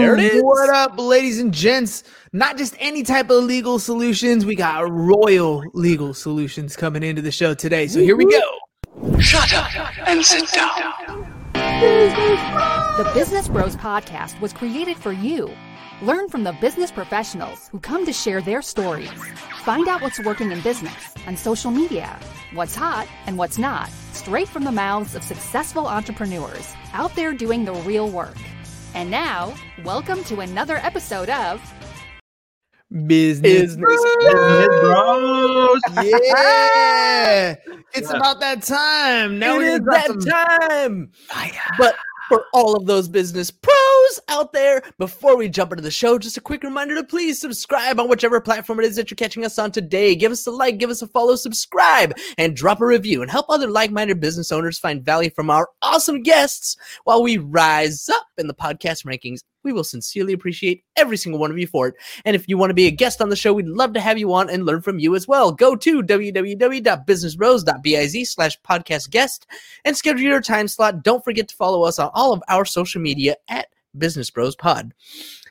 There it is. What up, ladies and gents? Not just any type of legal solutions. We got royal legal solutions coming into the show today. So here we go. Shut up and sit down. The Business Bros Podcast was created for you. Learn from the business professionals who come to share their stories. Find out what's working in business and social media, what's hot and what's not, straight from the mouths of successful entrepreneurs out there doing the real work. And now, welcome to another episode of Business, Business Bros. Yeah, it's about that time. Now It we're is gonna drop that some time. fire. But for all of those business pros out there, before we jump into the show, just a quick reminder to please subscribe on whichever platform it is that you're catching us on today. Give us a like, give us a follow, subscribe, and drop a review and help other like minded business owners find value from our awesome guests while we rise up in the podcast rankings. We will sincerely appreciate every single one of you for it. And if you want to be a guest on the show, we'd love to have you on and learn from you as well. Go to www.businessbros.biz slash podcast guest and schedule your time slot. Don't forget to follow us on all of our social media at Business Bros Pod.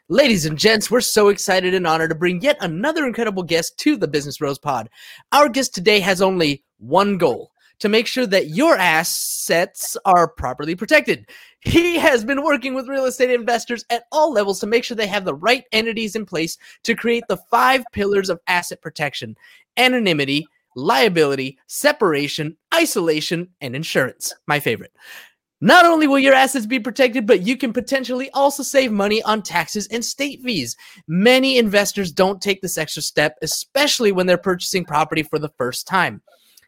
Ladies and gents, we're so excited and honored to bring yet another incredible guest to the Business Bros Pod. Our guest today has only one goal to make sure that your assets are properly protected. He has been working with real estate investors at all levels to make sure they have the right entities in place to create the five pillars of asset protection anonymity, liability, separation, isolation, and insurance. My favorite. Not only will your assets be protected, but you can potentially also save money on taxes and state fees. Many investors don't take this extra step, especially when they're purchasing property for the first time.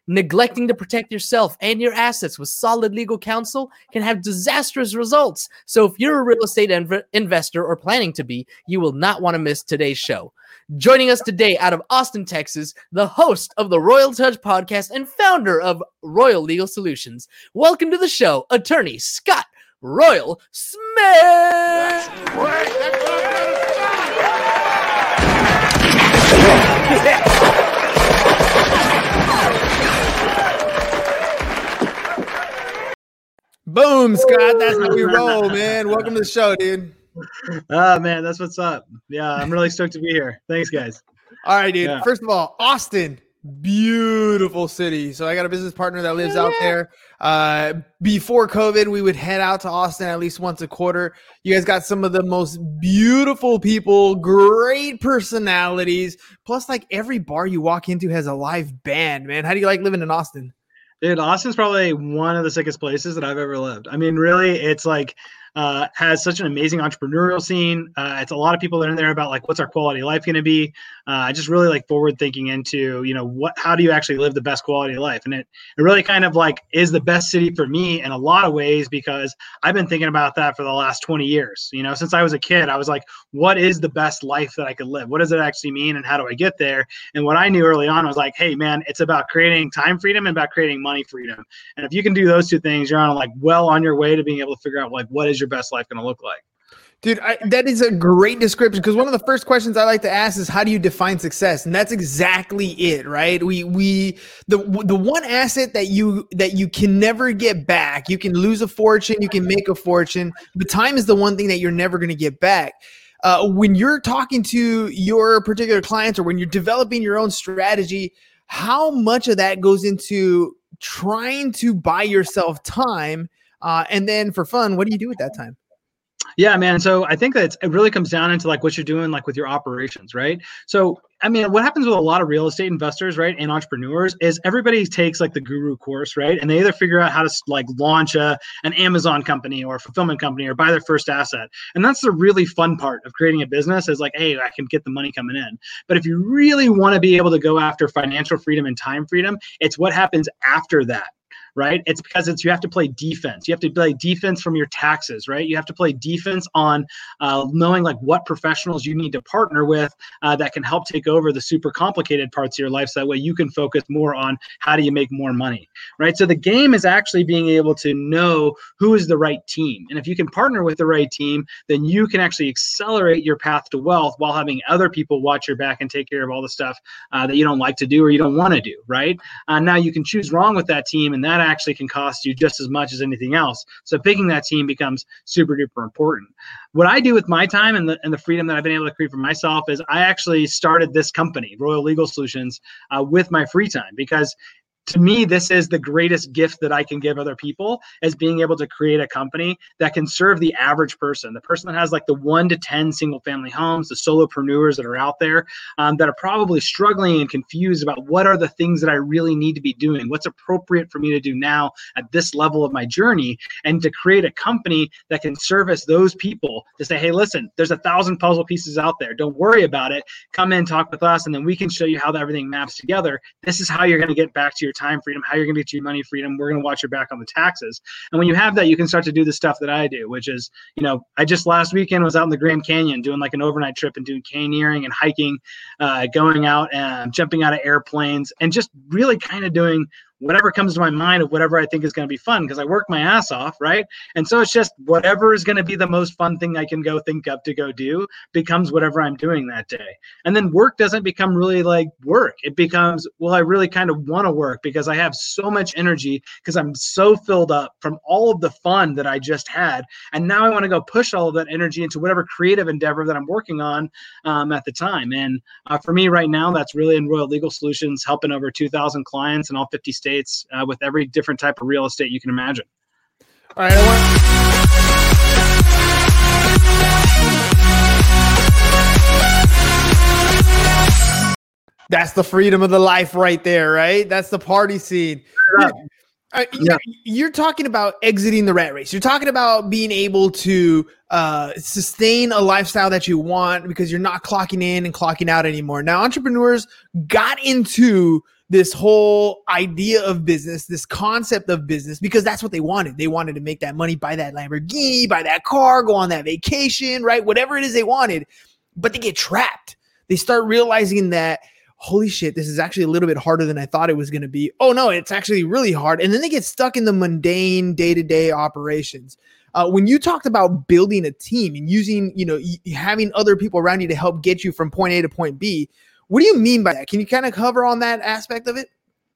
Neglecting to protect yourself and your assets with solid legal counsel can have disastrous results. So, if you're a real estate inv- investor or planning to be, you will not want to miss today's show. Joining us today out of Austin, Texas, the host of the Royal Touch podcast and founder of Royal Legal Solutions. Welcome to the show, attorney Scott Royal Smith. Boom, Scott. That's how we roll, man. Welcome to the show, dude. Ah man, that's what's up. Yeah, I'm really stoked to be here. Thanks, guys. All right, dude. Yeah. First of all, Austin, beautiful city. So I got a business partner that lives out there. Uh, before COVID, we would head out to Austin at least once a quarter. You guys got some of the most beautiful people, great personalities. Plus, like every bar you walk into has a live band, man. How do you like living in Austin? Dude, Austin's probably one of the sickest places that I've ever lived. I mean, really, it's like uh, has such an amazing entrepreneurial scene. Uh, it's a lot of people that are in there about like what's our quality of life going to be. Uh, I just really like forward thinking into you know what how do you actually live the best quality of life, and it it really kind of like is the best city for me in a lot of ways because I've been thinking about that for the last 20 years. You know, since I was a kid, I was like, what is the best life that I could live? What does it actually mean, and how do I get there? And what I knew early on was like, hey man, it's about creating time freedom and about creating money freedom. And if you can do those two things, you're on like well on your way to being able to figure out like what is your best life going to look like. Dude, I, that is a great description because one of the first questions I like to ask is how do you define success? And that's exactly it, right? We we the the one asset that you that you can never get back. You can lose a fortune, you can make a fortune, but time is the one thing that you're never going to get back. Uh, when you're talking to your particular clients or when you're developing your own strategy, how much of that goes into trying to buy yourself time? Uh, and then for fun, what do you do at that time? Yeah, man. So I think that it really comes down into like what you're doing, like with your operations, right? So I mean, what happens with a lot of real estate investors, right, and entrepreneurs is everybody takes like the guru course, right, and they either figure out how to like launch a an Amazon company or a fulfillment company or buy their first asset, and that's the really fun part of creating a business is like, hey, I can get the money coming in. But if you really want to be able to go after financial freedom and time freedom, it's what happens after that right? It's because it's you have to play defense. You have to play defense from your taxes, right? You have to play defense on uh, knowing like what professionals you need to partner with uh, that can help take over the super complicated parts of your life. So that way you can focus more on how do you make more money, right? So the game is actually being able to know who is the right team, and if you can partner with the right team, then you can actually accelerate your path to wealth while having other people watch your back and take care of all the stuff uh, that you don't like to do or you don't want to do, right? Uh, now you can choose wrong with that team, and that that actually can cost you just as much as anything else. So picking that team becomes super duper important. What I do with my time and the and the freedom that I've been able to create for myself is I actually started this company, Royal Legal Solutions, uh, with my free time because to me this is the greatest gift that i can give other people is being able to create a company that can serve the average person the person that has like the one to ten single family homes the solopreneurs that are out there um, that are probably struggling and confused about what are the things that i really need to be doing what's appropriate for me to do now at this level of my journey and to create a company that can service those people to say hey listen there's a thousand puzzle pieces out there. Don't worry about it. Come in talk with us and then we can show you how everything maps together. This is how you're going to get back to your time freedom, how you're going to get your money freedom. We're going to watch your back on the taxes. And when you have that, you can start to do the stuff that I do, which is, you know, I just last weekend was out in the Grand Canyon doing like an overnight trip and doing canyoneering and hiking, uh, going out and jumping out of airplanes and just really kind of doing whatever comes to my mind of whatever I think is going to be fun because I work my ass off, right? And so it's just whatever is going to be the most fun thing I can go think of to go do becomes whatever I'm doing that day. And then work doesn't become really like work. It becomes, well, I really kind of want to work because I have so much energy because I'm so filled up from all of the fun that I just had. And now I want to go push all of that energy into whatever creative endeavor that I'm working on um, at the time. And uh, for me right now, that's really in Royal Legal Solutions, helping over 2,000 clients in all 50 states states uh, with every different type of real estate you can imagine. All right. That's the freedom of the life right there, right? That's the party scene. Uh, yeah. You're talking about exiting the rat race. You're talking about being able to uh, sustain a lifestyle that you want because you're not clocking in and clocking out anymore. Now, entrepreneurs got into this whole idea of business, this concept of business, because that's what they wanted. They wanted to make that money, buy that Lamborghini, buy that car, go on that vacation, right? Whatever it is they wanted, but they get trapped. They start realizing that, holy shit, this is actually a little bit harder than I thought it was going to be. Oh no, it's actually really hard. And then they get stuck in the mundane day to day operations. Uh, when you talked about building a team and using, you know, having other people around you to help get you from point A to point B, what do you mean by that? Can you kind of cover on that aspect of it?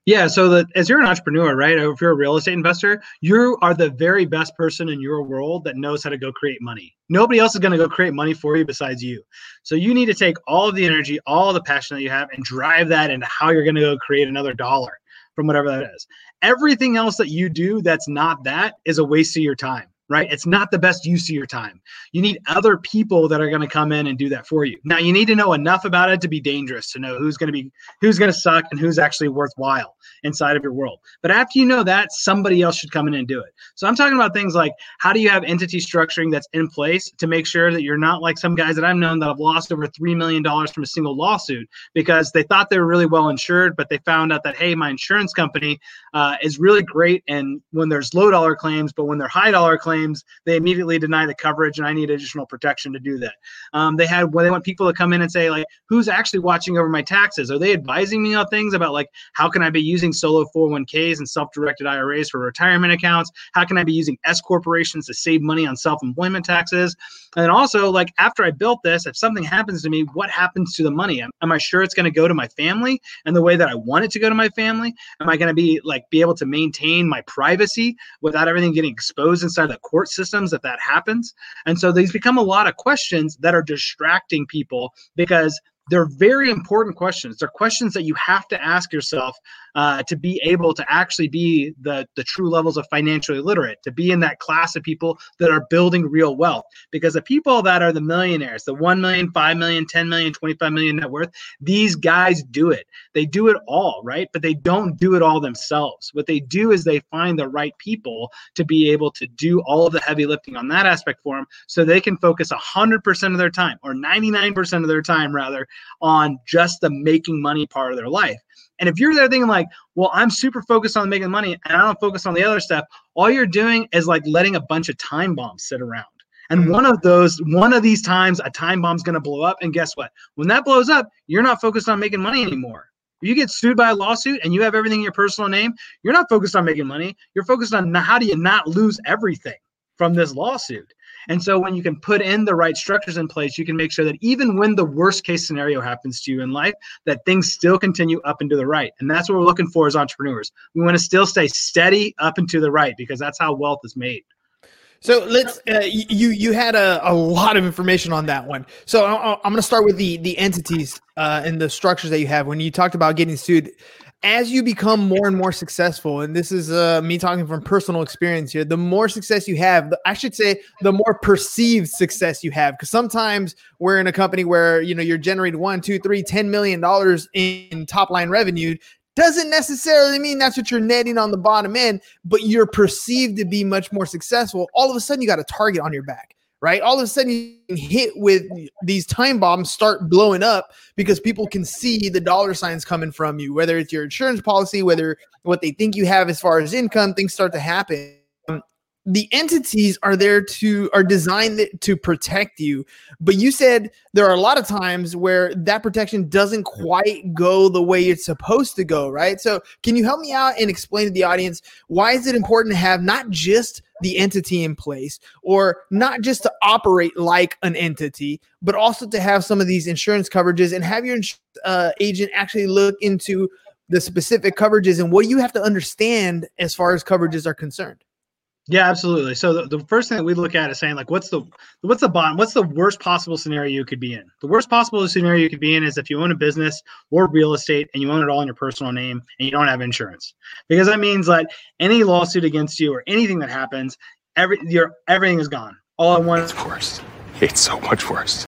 Yeah, so as you're an entrepreneur, right? If you're a real estate investor, you are the very best person in your world that knows how to go create money. Nobody else is going to go create money for you besides you. So you need to take all of the energy, all the passion that you have, and drive that into how you're going to go create another dollar from whatever that is. Everything else that you do that's not that is a waste of your time right? It's not the best use of your time. You need other people that are going to come in and do that for you. Now, you need to know enough about it to be dangerous, to know who's going to be who's going to suck and who's actually worthwhile inside of your world. But after you know that, somebody else should come in and do it. So I'm talking about things like how do you have entity structuring that's in place to make sure that you're not like some guys that I've known that have lost over 3 million dollars from a single lawsuit because they thought they were really well insured, but they found out that hey, my insurance company uh, is really great and when there's low dollar claims, but when they're high dollar claims claims, they immediately deny the coverage, and I need additional protection to do that. Um, they had when they want people to come in and say like, who's actually watching over my taxes? Are they advising me on things about like how can I be using solo 401ks and self-directed IRAs for retirement accounts? How can I be using S corporations to save money on self-employment taxes? And also like after I built this, if something happens to me, what happens to the money? Am, am I sure it's going to go to my family and the way that I want it to go to my family? Am I going to be like be able to maintain my privacy without everything getting exposed inside the court systems if that happens. And so these become a lot of questions that are distracting people because they're very important questions. They're questions that you have to ask yourself uh, to be able to actually be the, the true levels of financially literate, to be in that class of people that are building real wealth. Because the people that are the millionaires, the 1 million, 5 million, 10 million, 25 million net worth, these guys do it. They do it all, right? But they don't do it all themselves. What they do is they find the right people to be able to do all of the heavy lifting on that aspect for them so they can focus 100% of their time or 99% of their time rather on just the making money part of their life. And if you're there thinking like, well, I'm super focused on making money and I don't focus on the other stuff, all you're doing is like letting a bunch of time bombs sit around. And mm-hmm. one of those, one of these times, a time bomb's going to blow up. And guess what? When that blows up, you're not focused on making money anymore. If you get sued by a lawsuit and you have everything in your personal name, you're not focused on making money. You're focused on how do you not lose everything from this lawsuit. And so when you can put in the right structures in place, you can make sure that even when the worst case scenario happens to you in life, that things still continue up and to the right. And that's what we're looking for as entrepreneurs. We want to still stay steady up and to the right because that's how wealth is made. So let's uh, you you had a, a lot of information on that one. So I, am going to start with the the entities uh, and the structures that you have. When you talked about getting sued, as you become more and more successful, and this is uh, me talking from personal experience here, the more success you have, I should say, the more perceived success you have. Because sometimes we're in a company where you know you're generating one, two, three, ten million dollars in top line revenue doesn't necessarily mean that's what you're netting on the bottom end, but you're perceived to be much more successful. All of a sudden, you got a target on your back, right? All of a sudden, you hit with these time bombs start blowing up because people can see the dollar signs coming from you, whether it's your insurance policy, whether what they think you have as far as income, things start to happen the entities are there to are designed to protect you. But you said there are a lot of times where that protection doesn't quite go the way it's supposed to go right? So can you help me out and explain to the audience why is it important to have not just the entity in place or not just to operate like an entity but also to have some of these insurance coverages and have your uh, agent actually look into the specific coverages and what you have to understand as far as coverages are concerned yeah, absolutely. So the, the first thing that we look at is saying like, what's the what's the bottom? What's the worst possible scenario you could be in? The worst possible scenario you could be in is if you own a business or real estate and you own it all in your personal name and you don't have insurance, because that means that any lawsuit against you or anything that happens, every your everything is gone. All at once. It's worse. It's so much worse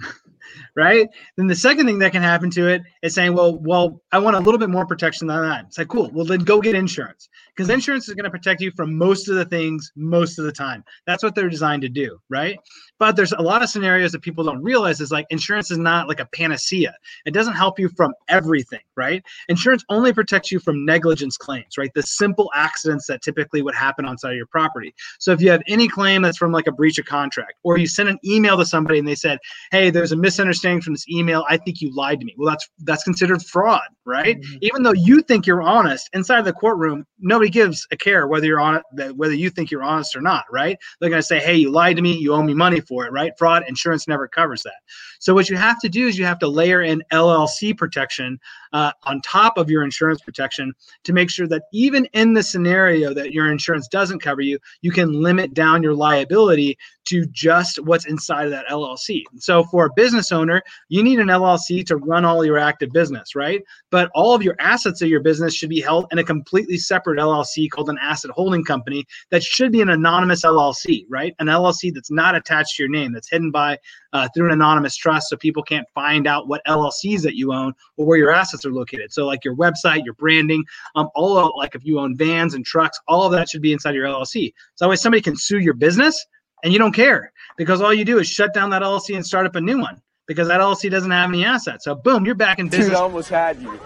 right? Then the second thing that can happen to it is saying, well, well, I want a little bit more protection than that. It's like, cool. Well, then go get insurance because insurance is going to protect you from most of the things most of the time. That's what they're designed to do, right? But there's a lot of scenarios that people don't realize is like insurance is not like a panacea. It doesn't help you from everything, right? Insurance only protects you from negligence claims, right? The simple accidents that typically would happen on side of your property. So if you have any claim that's from like a breach of contract, or you send an email to somebody and they said, "Hey, there's a misunderstanding from this email. I think you lied to me." Well, that's that's considered fraud, right? Mm-hmm. Even though you think you're honest, inside the courtroom, nobody gives a care whether you're on whether you think you're honest or not, right? They're going to say, "Hey, you lied to me. You owe me money for it, right? Fraud insurance never covers that. So what you have to do is you have to layer in LLC protection uh, on top of your insurance protection to make sure that even in the scenario that your insurance doesn't cover you, you can limit down your liability to just what's inside of that LLC. So for a business owner, you need an LLC to run all your active business, right? But all of your assets of your business should be held in a completely separate LLC called an asset holding company that should be an anonymous LLC, right? An LLC that's not attached to your name, that's hidden by uh, through an anonymous trust so people can't find out what LLCs that you own or where your assets are located. So like your website, your branding, um, all of, like if you own vans and trucks, all of that should be inside your LLC. So that way somebody can sue your business and you don't care because all you do is shut down that LLC and start up a new one because that LLC doesn't have any assets. So boom, you're back in business. Dude, almost had you.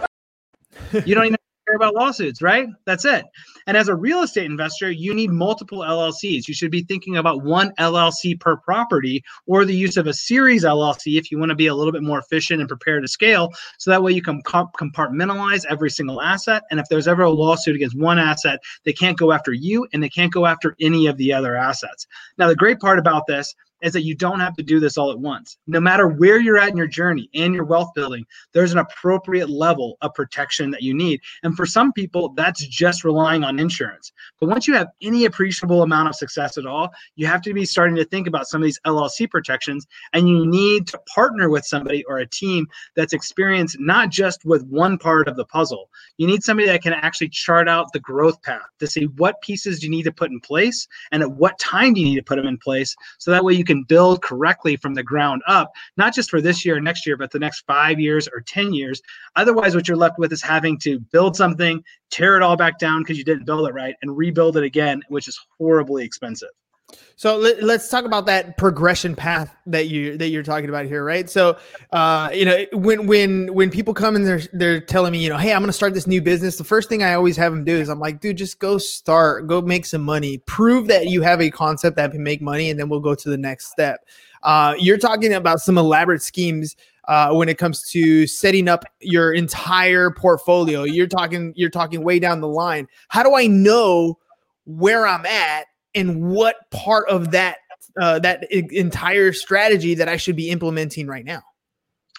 you don't even about lawsuits, right? That's it. And as a real estate investor, you need multiple LLCs. You should be thinking about one LLC per property or the use of a series LLC if you want to be a little bit more efficient and prepare to scale. So that way you can compartmentalize every single asset. And if there's ever a lawsuit against one asset, they can't go after you and they can't go after any of the other assets. Now, the great part about this is that you don't have to do this all at once. No matter where you're at in your journey and your wealth building, there's an appropriate level of protection that you need. And for some people, that's just relying on insurance. But once you have any appreciable amount of success at all, you have to be starting to think about some of these LLC protections. And you need to partner with somebody or a team that's experienced not just with one part of the puzzle. You need somebody that can actually chart out the growth path to see what pieces you need to put in place and at what time you need to put them in place. So that way you can build correctly from the ground up, not just for this year, or next year, but the next five years or 10 years. Otherwise, what you're left with is having to build something, tear it all back down because you didn't build it right, and rebuild it again, which is horribly expensive. So let, us talk about that progression path that you that you're talking about here, right? So, uh, you know, when when when people come and they're they're telling me, you know, hey, I'm going to start this new business. The first thing I always have them do is I'm like, dude, just go start, go make some money, prove that you have a concept that can make money, and then we'll go to the next step. Uh, you're talking about some elaborate schemes uh, when it comes to setting up your entire portfolio. You're talking you're talking way down the line. How do I know where I'm at? And what part of that uh, that I- entire strategy that I should be implementing right now?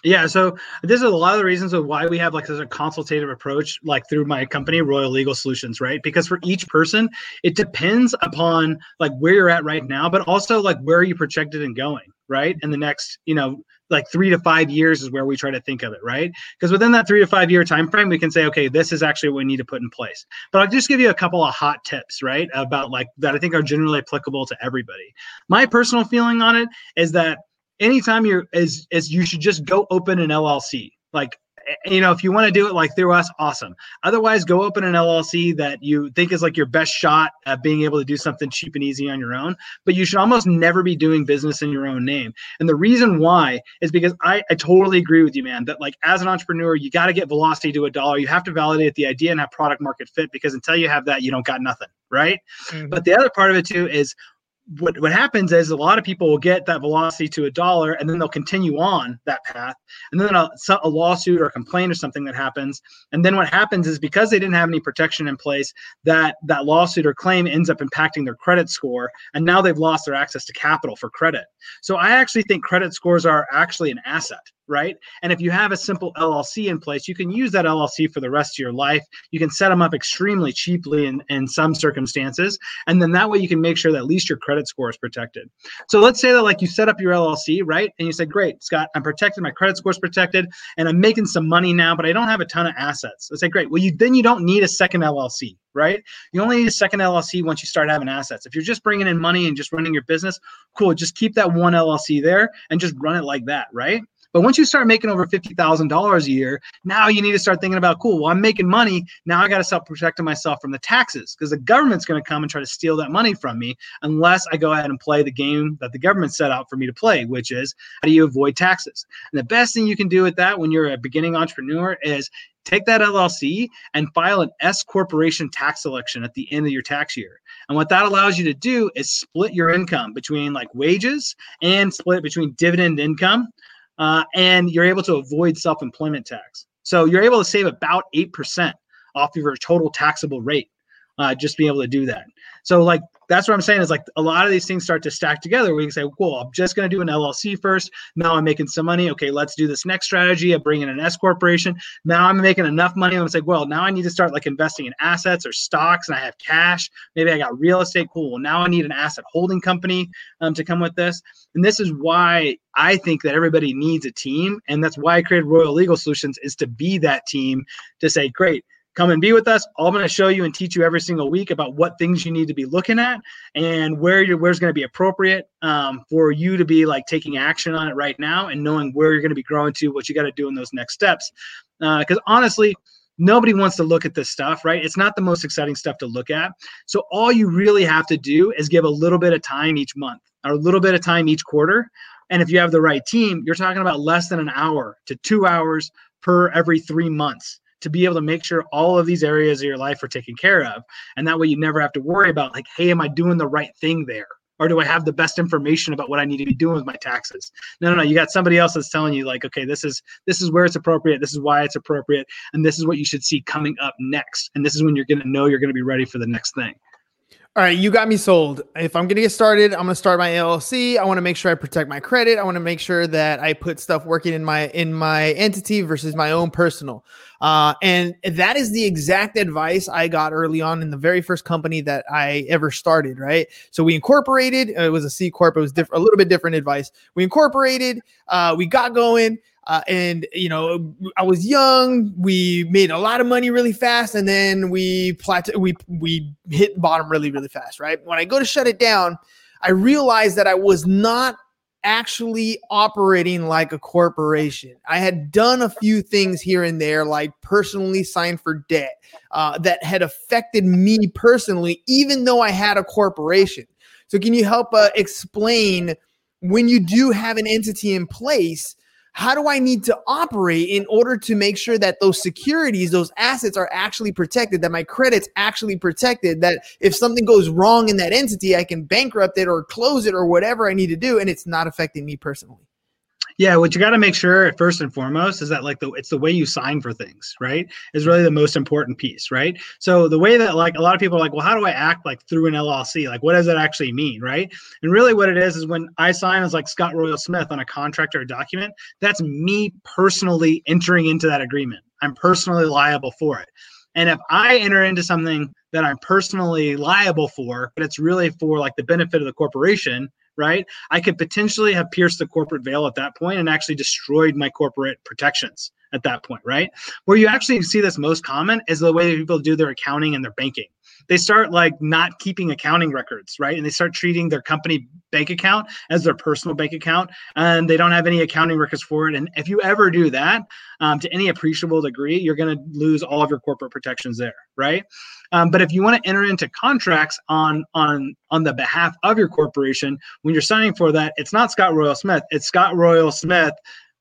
Yeah, so this is a lot of the reasons of why we have like such a consultative approach, like through my company, Royal Legal Solutions, right? Because for each person, it depends upon like where you're at right now, but also like where are you projected and going, right? In the next, you know, like three to five years is where we try to think of it, right? Because within that three to five year time frame, we can say, okay, this is actually what we need to put in place. But I'll just give you a couple of hot tips, right? About like that I think are generally applicable to everybody. My personal feeling on it is that anytime you're is is you should just go open an LLC. Like you know, if you want to do it like through us, awesome. Otherwise, go open an LLC that you think is like your best shot at being able to do something cheap and easy on your own. But you should almost never be doing business in your own name. And the reason why is because I, I totally agree with you, man, that like as an entrepreneur, you got to get velocity to a dollar. You have to validate the idea and have product market fit because until you have that, you don't got nothing. Right. Mm-hmm. But the other part of it too is what what happens is a lot of people will get that velocity to a dollar and then they'll continue on that path. And then a, a lawsuit or a complaint or something that happens. And then what happens is because they didn't have any protection in place that that lawsuit or claim ends up impacting their credit score. And now they've lost their access to capital for credit. So i actually think credit scores are actually an asset right? And if you have a simple llc in place you can use that llc for the rest of your life. You can set them up extremely cheaply in, in some circumstances and then that way you can make sure that at least your credit score is protected. So let's say that like you set up your llc right? And you say great scott i'm protected my credit score is protected and i'm making some money now but i don't have a ton of assets. Let's say great well you then you don't need a second llc right? You only need a second llc once you start having assets. If you're just bringing in money and just running your business cool just keep that one llc there and just run it like that right but once you start making over $50,000 a year, now you need to start thinking about, cool, well, I'm making money. Now I got to start protecting myself from the taxes because the government's going to come and try to steal that money from me unless I go ahead and play the game that the government set out for me to play, which is how do you avoid taxes? And the best thing you can do with that when you're a beginning entrepreneur is take that LLC and file an S corporation tax election at the end of your tax year. And what that allows you to do is split your income between like wages and split between dividend income uh, and you're able to avoid self-employment tax. So you're able to save about eight percent off of your total taxable rate, uh, just being able to do that. So like that's what I'm saying is like a lot of these things start to stack together. We can say, cool, I'm just going to do an LLC first. Now I'm making some money. Okay, let's do this next strategy of bringing an S corporation. Now I'm making enough money. I'm say, well, now I need to start like investing in assets or stocks, and I have cash. Maybe I got real estate. Cool. Well, now I need an asset holding company um, to come with this. And this is why I think that everybody needs a team, and that's why I created Royal Legal Solutions is to be that team to say, great come and be with us. I'm going to show you and teach you every single week about what things you need to be looking at and where where's going to be appropriate um, for you to be like taking action on it right now and knowing where you're going to be growing to, what you got to do in those next steps. Because uh, honestly, nobody wants to look at this stuff, right? It's not the most exciting stuff to look at. So all you really have to do is give a little bit of time each month or a little bit of time each quarter. And if you have the right team, you're talking about less than an hour to two hours per every three months to be able to make sure all of these areas of your life are taken care of. And that way you never have to worry about, like, hey, am I doing the right thing there? Or do I have the best information about what I need to be doing with my taxes? No, no, no. You got somebody else that's telling you, like, okay, this is this is where it's appropriate, this is why it's appropriate, and this is what you should see coming up next. And this is when you're gonna know you're gonna be ready for the next thing. All right, you got me sold. If I'm going to get started, I'm going to start my LLC. I want to make sure I protect my credit. I want to make sure that I put stuff working in my in my entity versus my own personal. Uh, and that is the exact advice I got early on in the very first company that I ever started. Right, so we incorporated. It was a C corp. It was diff- a little bit different advice. We incorporated. Uh, we got going. Uh, and you know, I was young. We made a lot of money really fast, and then we plateau. We we hit bottom really really fast. Right when I go to shut it down, I realized that I was not actually operating like a corporation. I had done a few things here and there, like personally signed for debt, uh, that had affected me personally, even though I had a corporation. So, can you help uh, explain when you do have an entity in place? How do I need to operate in order to make sure that those securities, those assets are actually protected, that my credit's actually protected, that if something goes wrong in that entity, I can bankrupt it or close it or whatever I need to do, and it's not affecting me personally. Yeah, what you got to make sure first and foremost is that like the it's the way you sign for things, right? Is really the most important piece, right? So the way that like a lot of people are like, well, how do I act like through an LLC? Like, what does that actually mean, right? And really, what it is is when I sign as like Scott Royal Smith on a contract or a document, that's me personally entering into that agreement. I'm personally liable for it. And if I enter into something that I'm personally liable for, but it's really for like the benefit of the corporation, right? I could potentially have pierced the corporate veil at that point and actually destroyed my corporate protections at that point, right? Where you actually see this most common is the way people do their accounting and their banking. They start like not keeping accounting records, right? And they start treating their company bank account as their personal bank account, and they don't have any accounting records for it. And if you ever do that um, to any appreciable degree, you're going to lose all of your corporate protections there, right? Um, but if you want to enter into contracts on on on the behalf of your corporation, when you're signing for that, it's not Scott Royal Smith, it's Scott Royal Smith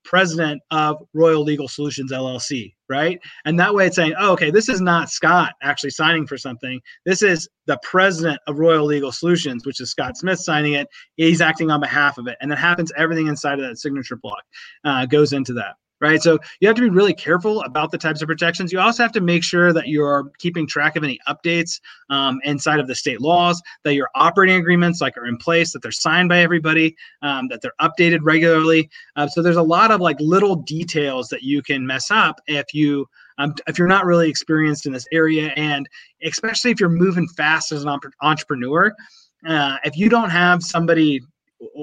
president of Royal Legal Solutions LLC, right? And that way it's saying, oh, okay, this is not Scott actually signing for something. This is the president of Royal Legal Solutions, which is Scott Smith signing it. He's acting on behalf of it. And that happens, everything inside of that signature block uh, goes into that right? So you have to be really careful about the types of protections. You also have to make sure that you're keeping track of any updates um, inside of the state laws, that your operating agreements like are in place, that they're signed by everybody, um, that they're updated regularly. Uh, so there's a lot of like little details that you can mess up if you um, if you're not really experienced in this area, and especially if you're moving fast as an entrepreneur. Uh, if you don't have somebody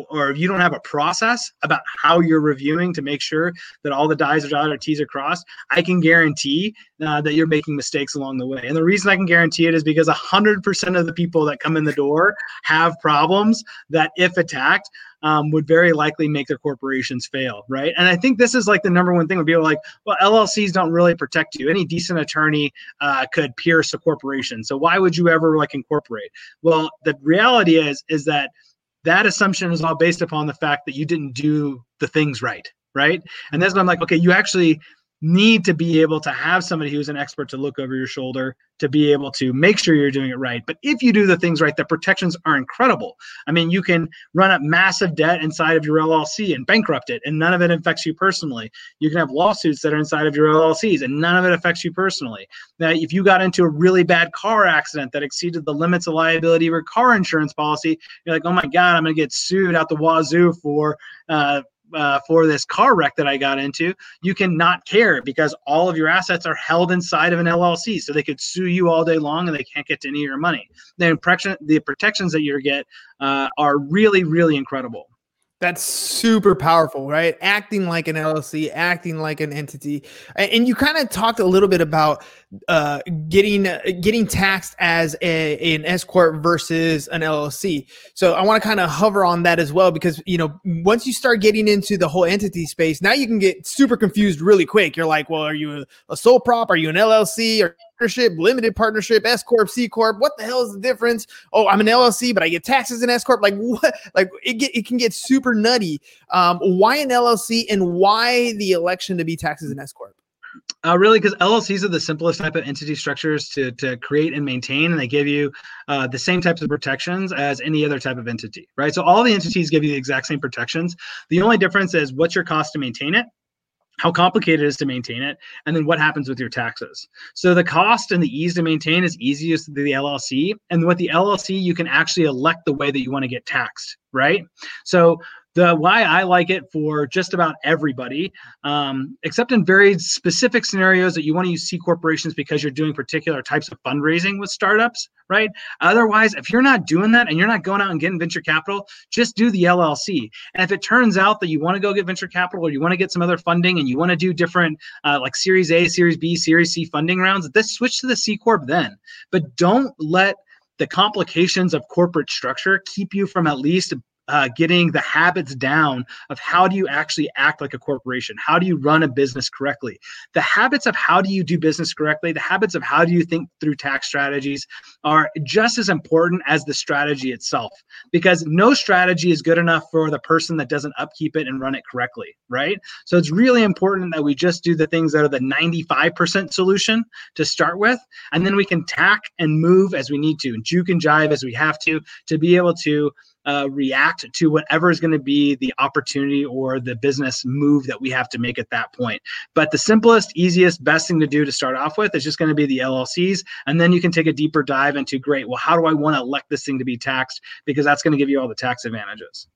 or if you don't have a process about how you're reviewing to make sure that all the I's are dotted or T's are crossed, I can guarantee uh, that you're making mistakes along the way. And the reason I can guarantee it is because 100% of the people that come in the door have problems that, if attacked, um, would very likely make their corporations fail, right? And I think this is like the number one thing would be like, well, LLCs don't really protect you. Any decent attorney uh, could pierce a corporation, so why would you ever like incorporate? Well, the reality is is that that assumption is all based upon the fact that you didn't do the things right right? And that's when i'm like okay you actually need to be able to have somebody who's an expert to look over your shoulder to be able to make sure you're doing it right. But if you do the things right, the protections are incredible. I mean, you can run up massive debt inside of your LLC and bankrupt it, and none of it affects you personally. You can have lawsuits that are inside of your LLCs, and none of it affects you personally. Now, if you got into a really bad car accident that exceeded the limits of liability of your car insurance policy, you're like, oh my God, I'm going to get sued out the wazoo for uh, uh, for this car wreck that I got into, you can not care because all of your assets are held inside of an LLC. So they could sue you all day long and they can't get to any of your money. The, protection, the protections that you get uh, are really, really incredible. That's super powerful, right? Acting like an LLC, acting like an entity, and you kind of talked a little bit about uh, getting uh, getting taxed as a, an S corp versus an LLC. So I want to kind of hover on that as well because you know once you start getting into the whole entity space, now you can get super confused really quick. You're like, well, are you a, a sole prop? Are you an LLC? Or partnership, limited partnership, S corp, C corp. What the hell is the difference? Oh, I'm an LLC, but I get taxes in S corp. Like what? Like it get it can get super nutty. Um, why an LLC and why the election to be taxes in S corp? Uh, really, because LLCs are the simplest type of entity structures to, to create and maintain, and they give you uh, the same types of protections as any other type of entity, right? So all the entities give you the exact same protections. The only difference is what's your cost to maintain it how complicated it is to maintain it, and then what happens with your taxes. So the cost and the ease to maintain is easiest through the LLC, and with the LLC, you can actually elect the way that you want to get taxed, right? So the why I like it for just about everybody, um, except in very specific scenarios that you want to use C corporations because you're doing particular types of fundraising with startups, right? Otherwise, if you're not doing that and you're not going out and getting venture capital, just do the LLC. And if it turns out that you want to go get venture capital or you want to get some other funding and you want to do different uh, like Series A, Series B, Series C funding rounds, this switch to the C corp then. But don't let the complications of corporate structure keep you from at least uh, getting the habits down of how do you actually act like a corporation? How do you run a business correctly? The habits of how do you do business correctly, the habits of how do you think through tax strategies are just as important as the strategy itself because no strategy is good enough for the person that doesn't upkeep it and run it correctly, right? So it's really important that we just do the things that are the 95% solution to start with, and then we can tack and move as we need to and juke and jive as we have to to be able to uh, react to whatever is going to be the opportunity or the business move that we have to make at that point. But the simplest, easiest, best thing to do to start off with is just going to be the LLCs. And then you can take a deeper dive into great, well, how do I want to elect this thing to be taxed? Because that's going to give you all the tax advantages.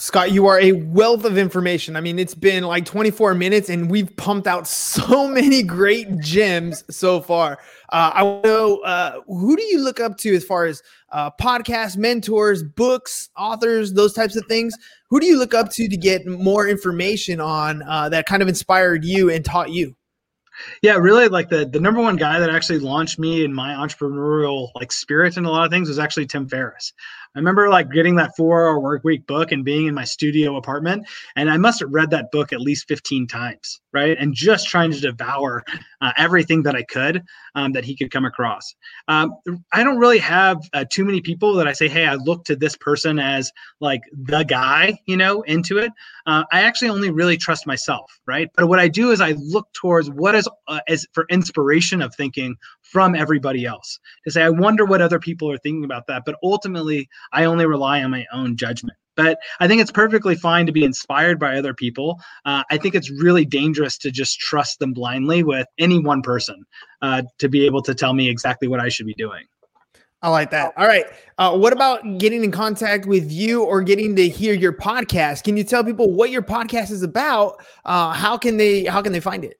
Scott, you are a wealth of information. I mean, it's been like 24 minutes and we've pumped out so many great gems so far. Uh, I know uh, who do you look up to as far as uh, podcast mentors, books, authors, those types of things? Who do you look up to to get more information on uh, that kind of inspired you and taught you? Yeah, really like the the number one guy that actually launched me in my entrepreneurial like spirit and a lot of things was actually Tim Ferriss. I remember like getting that four hour work week book and being in my studio apartment. And I must have read that book at least 15 times, right? And just trying to devour uh, everything that I could um, that he could come across. Um, I don't really have uh, too many people that I say, hey, I look to this person as like the guy, you know, into it. Uh, I actually only really trust myself, right? But what I do is I look towards what is uh, as for inspiration of thinking from everybody else to say, I wonder what other people are thinking about that. But ultimately, I only rely on my own judgment. But I think it's perfectly fine to be inspired by other people. Uh, I think it's really dangerous to just trust them blindly with any one person uh, to be able to tell me exactly what I should be doing. I like that. All right. Uh, what about getting in contact with you or getting to hear your podcast? Can you tell people what your podcast is about? Uh, how can they how can they find it?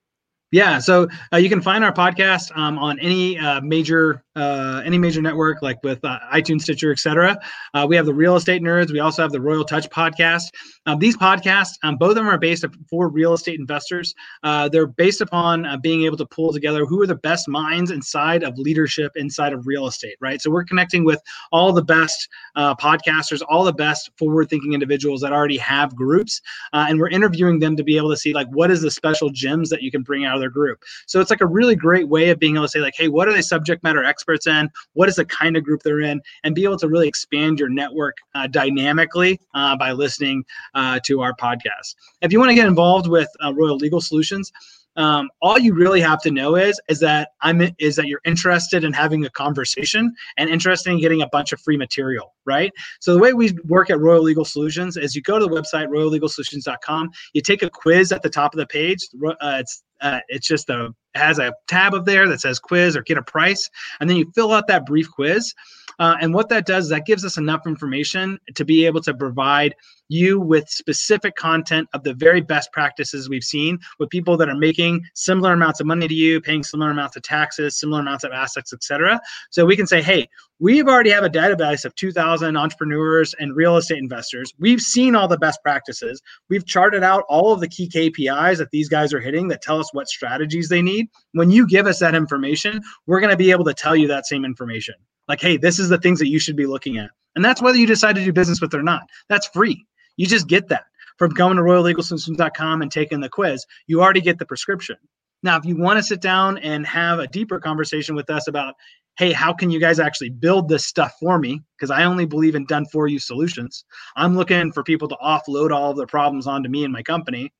Yeah, so uh, you can find our podcast um, on any uh, major uh, any major network, like with uh, iTunes, Stitcher, etc. Uh, we have the Real Estate Nerds. We also have the Royal Touch podcast. Um, these podcasts, um, both of them are based for real estate investors. Uh, they're based upon being able to pull together who are the best minds inside of leadership inside of real estate, right? So we're connecting with all the best podcasters, all the best forward-thinking individuals that already have groups, and we're interviewing them to be able to see like what is the special gems that you can bring out of their group. So it's like a really great way of being able to say like, hey, what are they subject matter experts in? What is the kind of group they're in? And be able to really expand your network uh, dynamically uh, by listening uh, to our podcast. If you want to get involved with uh, Royal Legal Solutions, um, all you really have to know is is that I'm is that you're interested in having a conversation and interested in getting a bunch of free material, right? So the way we work at Royal Legal Solutions is you go to the website royallegalsolutions.com, you take a quiz at the top of the page. Uh, it's uh, it's just a has a tab up there that says quiz or get a price, and then you fill out that brief quiz. Uh, and what that does is that gives us enough information to be able to provide you with specific content of the very best practices we've seen with people that are making similar amounts of money to you, paying similar amounts of taxes, similar amounts of assets, etc. So we can say, hey, we've already have a database of 2,000 entrepreneurs and real estate investors. We've seen all the best practices. We've charted out all of the key KPIs that these guys are hitting that tell us what strategies they need. When you give us that information, we're going to be able to tell you that same information. Like, hey, this is the things that you should be looking at. And that's whether you decide to do business with or not. That's free. You just get that from going to royallegalsystems.com and taking the quiz. You already get the prescription. Now, if you want to sit down and have a deeper conversation with us about, hey, how can you guys actually build this stuff for me? Because I only believe in done for you solutions. I'm looking for people to offload all of their problems onto me and my company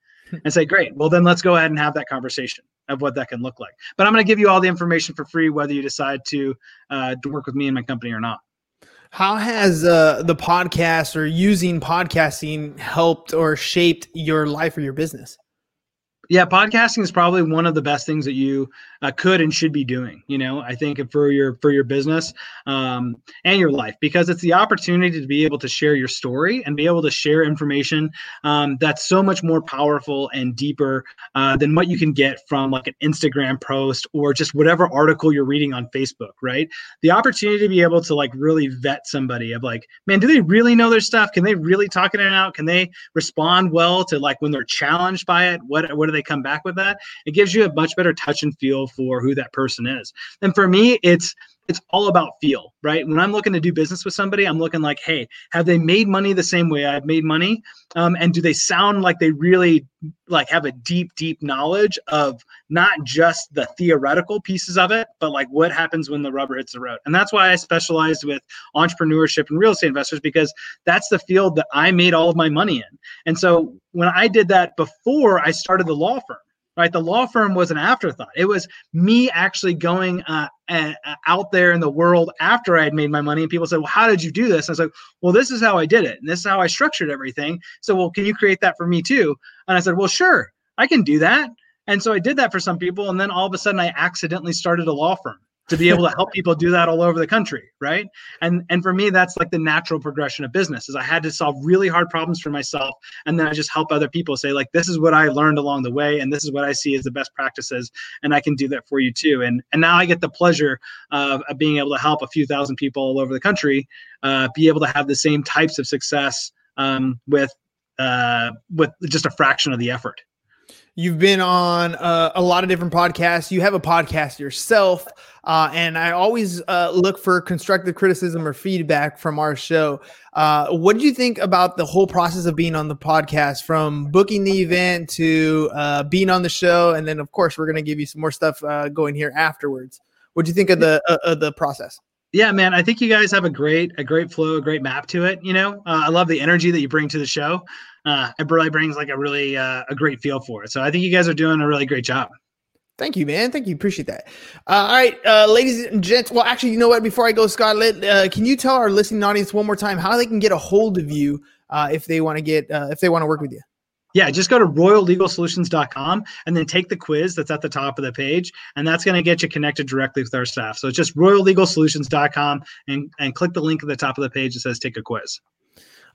and say, great, well, then let's go ahead and have that conversation of what that can look like. But I'm going to give you all the information for free, whether you decide to, uh, to work with me and my company or not. How has uh, the podcast or using podcasting helped or shaped your life or your business? Yeah, podcasting is probably one of the best things that you uh, could and should be doing. You know, I think for your for your business um, and your life because it's the opportunity to be able to share your story and be able to share information um, that's so much more powerful and deeper uh, than what you can get from like an Instagram post or just whatever article you're reading on Facebook. Right? The opportunity to be able to like really vet somebody of like, man, do they really know their stuff? Can they really talk it out? Can they respond well to like when they're challenged by it? What what do they come back with that? It gives you a much better touch and feel for who that person is. And for me, it's it's all about feel, right? When I'm looking to do business with somebody, I'm looking like, hey, have they made money the same way I've made money? Um, and do they sound like they really like have a deep, deep knowledge of not just the theoretical pieces of it, but like what happens when the rubber hits the road? And that's why I specialized with entrepreneurship and real estate investors because that's the field that I made all of my money in. And so when I did that before I started the law firm, right? The law firm was an afterthought. It was me actually going uh, out there in the world after I had made my money. And people said, Well, how did you do this? I was like, Well, this is how I did it. And this is how I structured everything. So, well, can you create that for me too? And I said, Well, sure, I can do that. And so I did that for some people. And then all of a sudden, I accidentally started a law firm to be able to help people do that all over the country right? And and for me that's like the natural progression of business is i had to solve really hard problems for myself and then i just help other people say like this is what i learned along the way and this is what i see as the best practices and i can do that for you too. And and now i get the pleasure of, of being able to help a few thousand people all over the country uh, be able to have the same types of success um, with uh, with just a fraction of the effort You've been on uh, a lot of different podcasts. You have a podcast yourself. Uh, and I always uh, look for constructive criticism or feedback from our show. Uh, what did you think about the whole process of being on the podcast from booking the event to uh, being on the show? And then, of course, we're going to give you some more stuff uh, going here afterwards. What do you think of the, of the process? Yeah, man, I think you guys have a great, a great flow, a great map to it. You know, I love the energy that you bring to the show uh, it really brings like a really uh, a great feel for it. So I think you guys are doing a really great job. Thank you, man. Thank you. Appreciate that. Uh, all right, uh, ladies and gents. Well, actually, you know what? Before I go, Scott, let, uh, can you tell our listening audience one more time how they can get a hold of you uh, if they want to get uh, if they want to work with you? Yeah, just go to royallegalsolutions.com and then take the quiz that's at the top of the page, and that's going to get you connected directly with our staff. So it's just royallegalsolutions.com and and click the link at the top of the page that says take a quiz.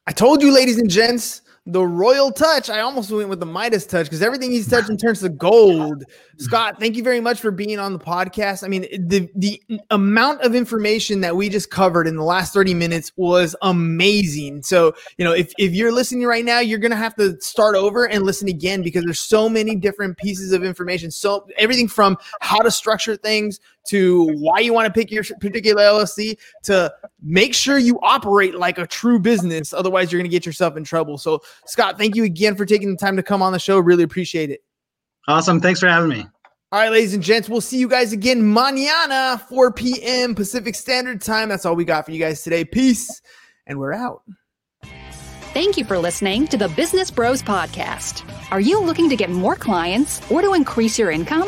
I told you, ladies and gents the royal touch. I almost went with the Midas touch because everything he's touching turns to gold. Scott, thank you very much for being on the podcast. I mean, the the amount of information that we just covered in the last 30 minutes was amazing. So, you know, if, if you're listening right now, you're gonna have to start over and listen again because there's so many different pieces of information. So everything from how to structure things to why you want to pick your particular LLC to make sure you operate like a true business. Otherwise, you're going to get yourself in trouble. So, Scott, thank you again for taking the time to come on the show. Really appreciate it. Awesome. Thanks for having me. All right, ladies and gents, we'll see you guys again mañana, 4 p.m. Pacific Standard Time. That's all we got for you guys today. Peace, and we're out. Thank you for listening to the Business Bros Podcast. Are you looking to get more clients or to increase your income?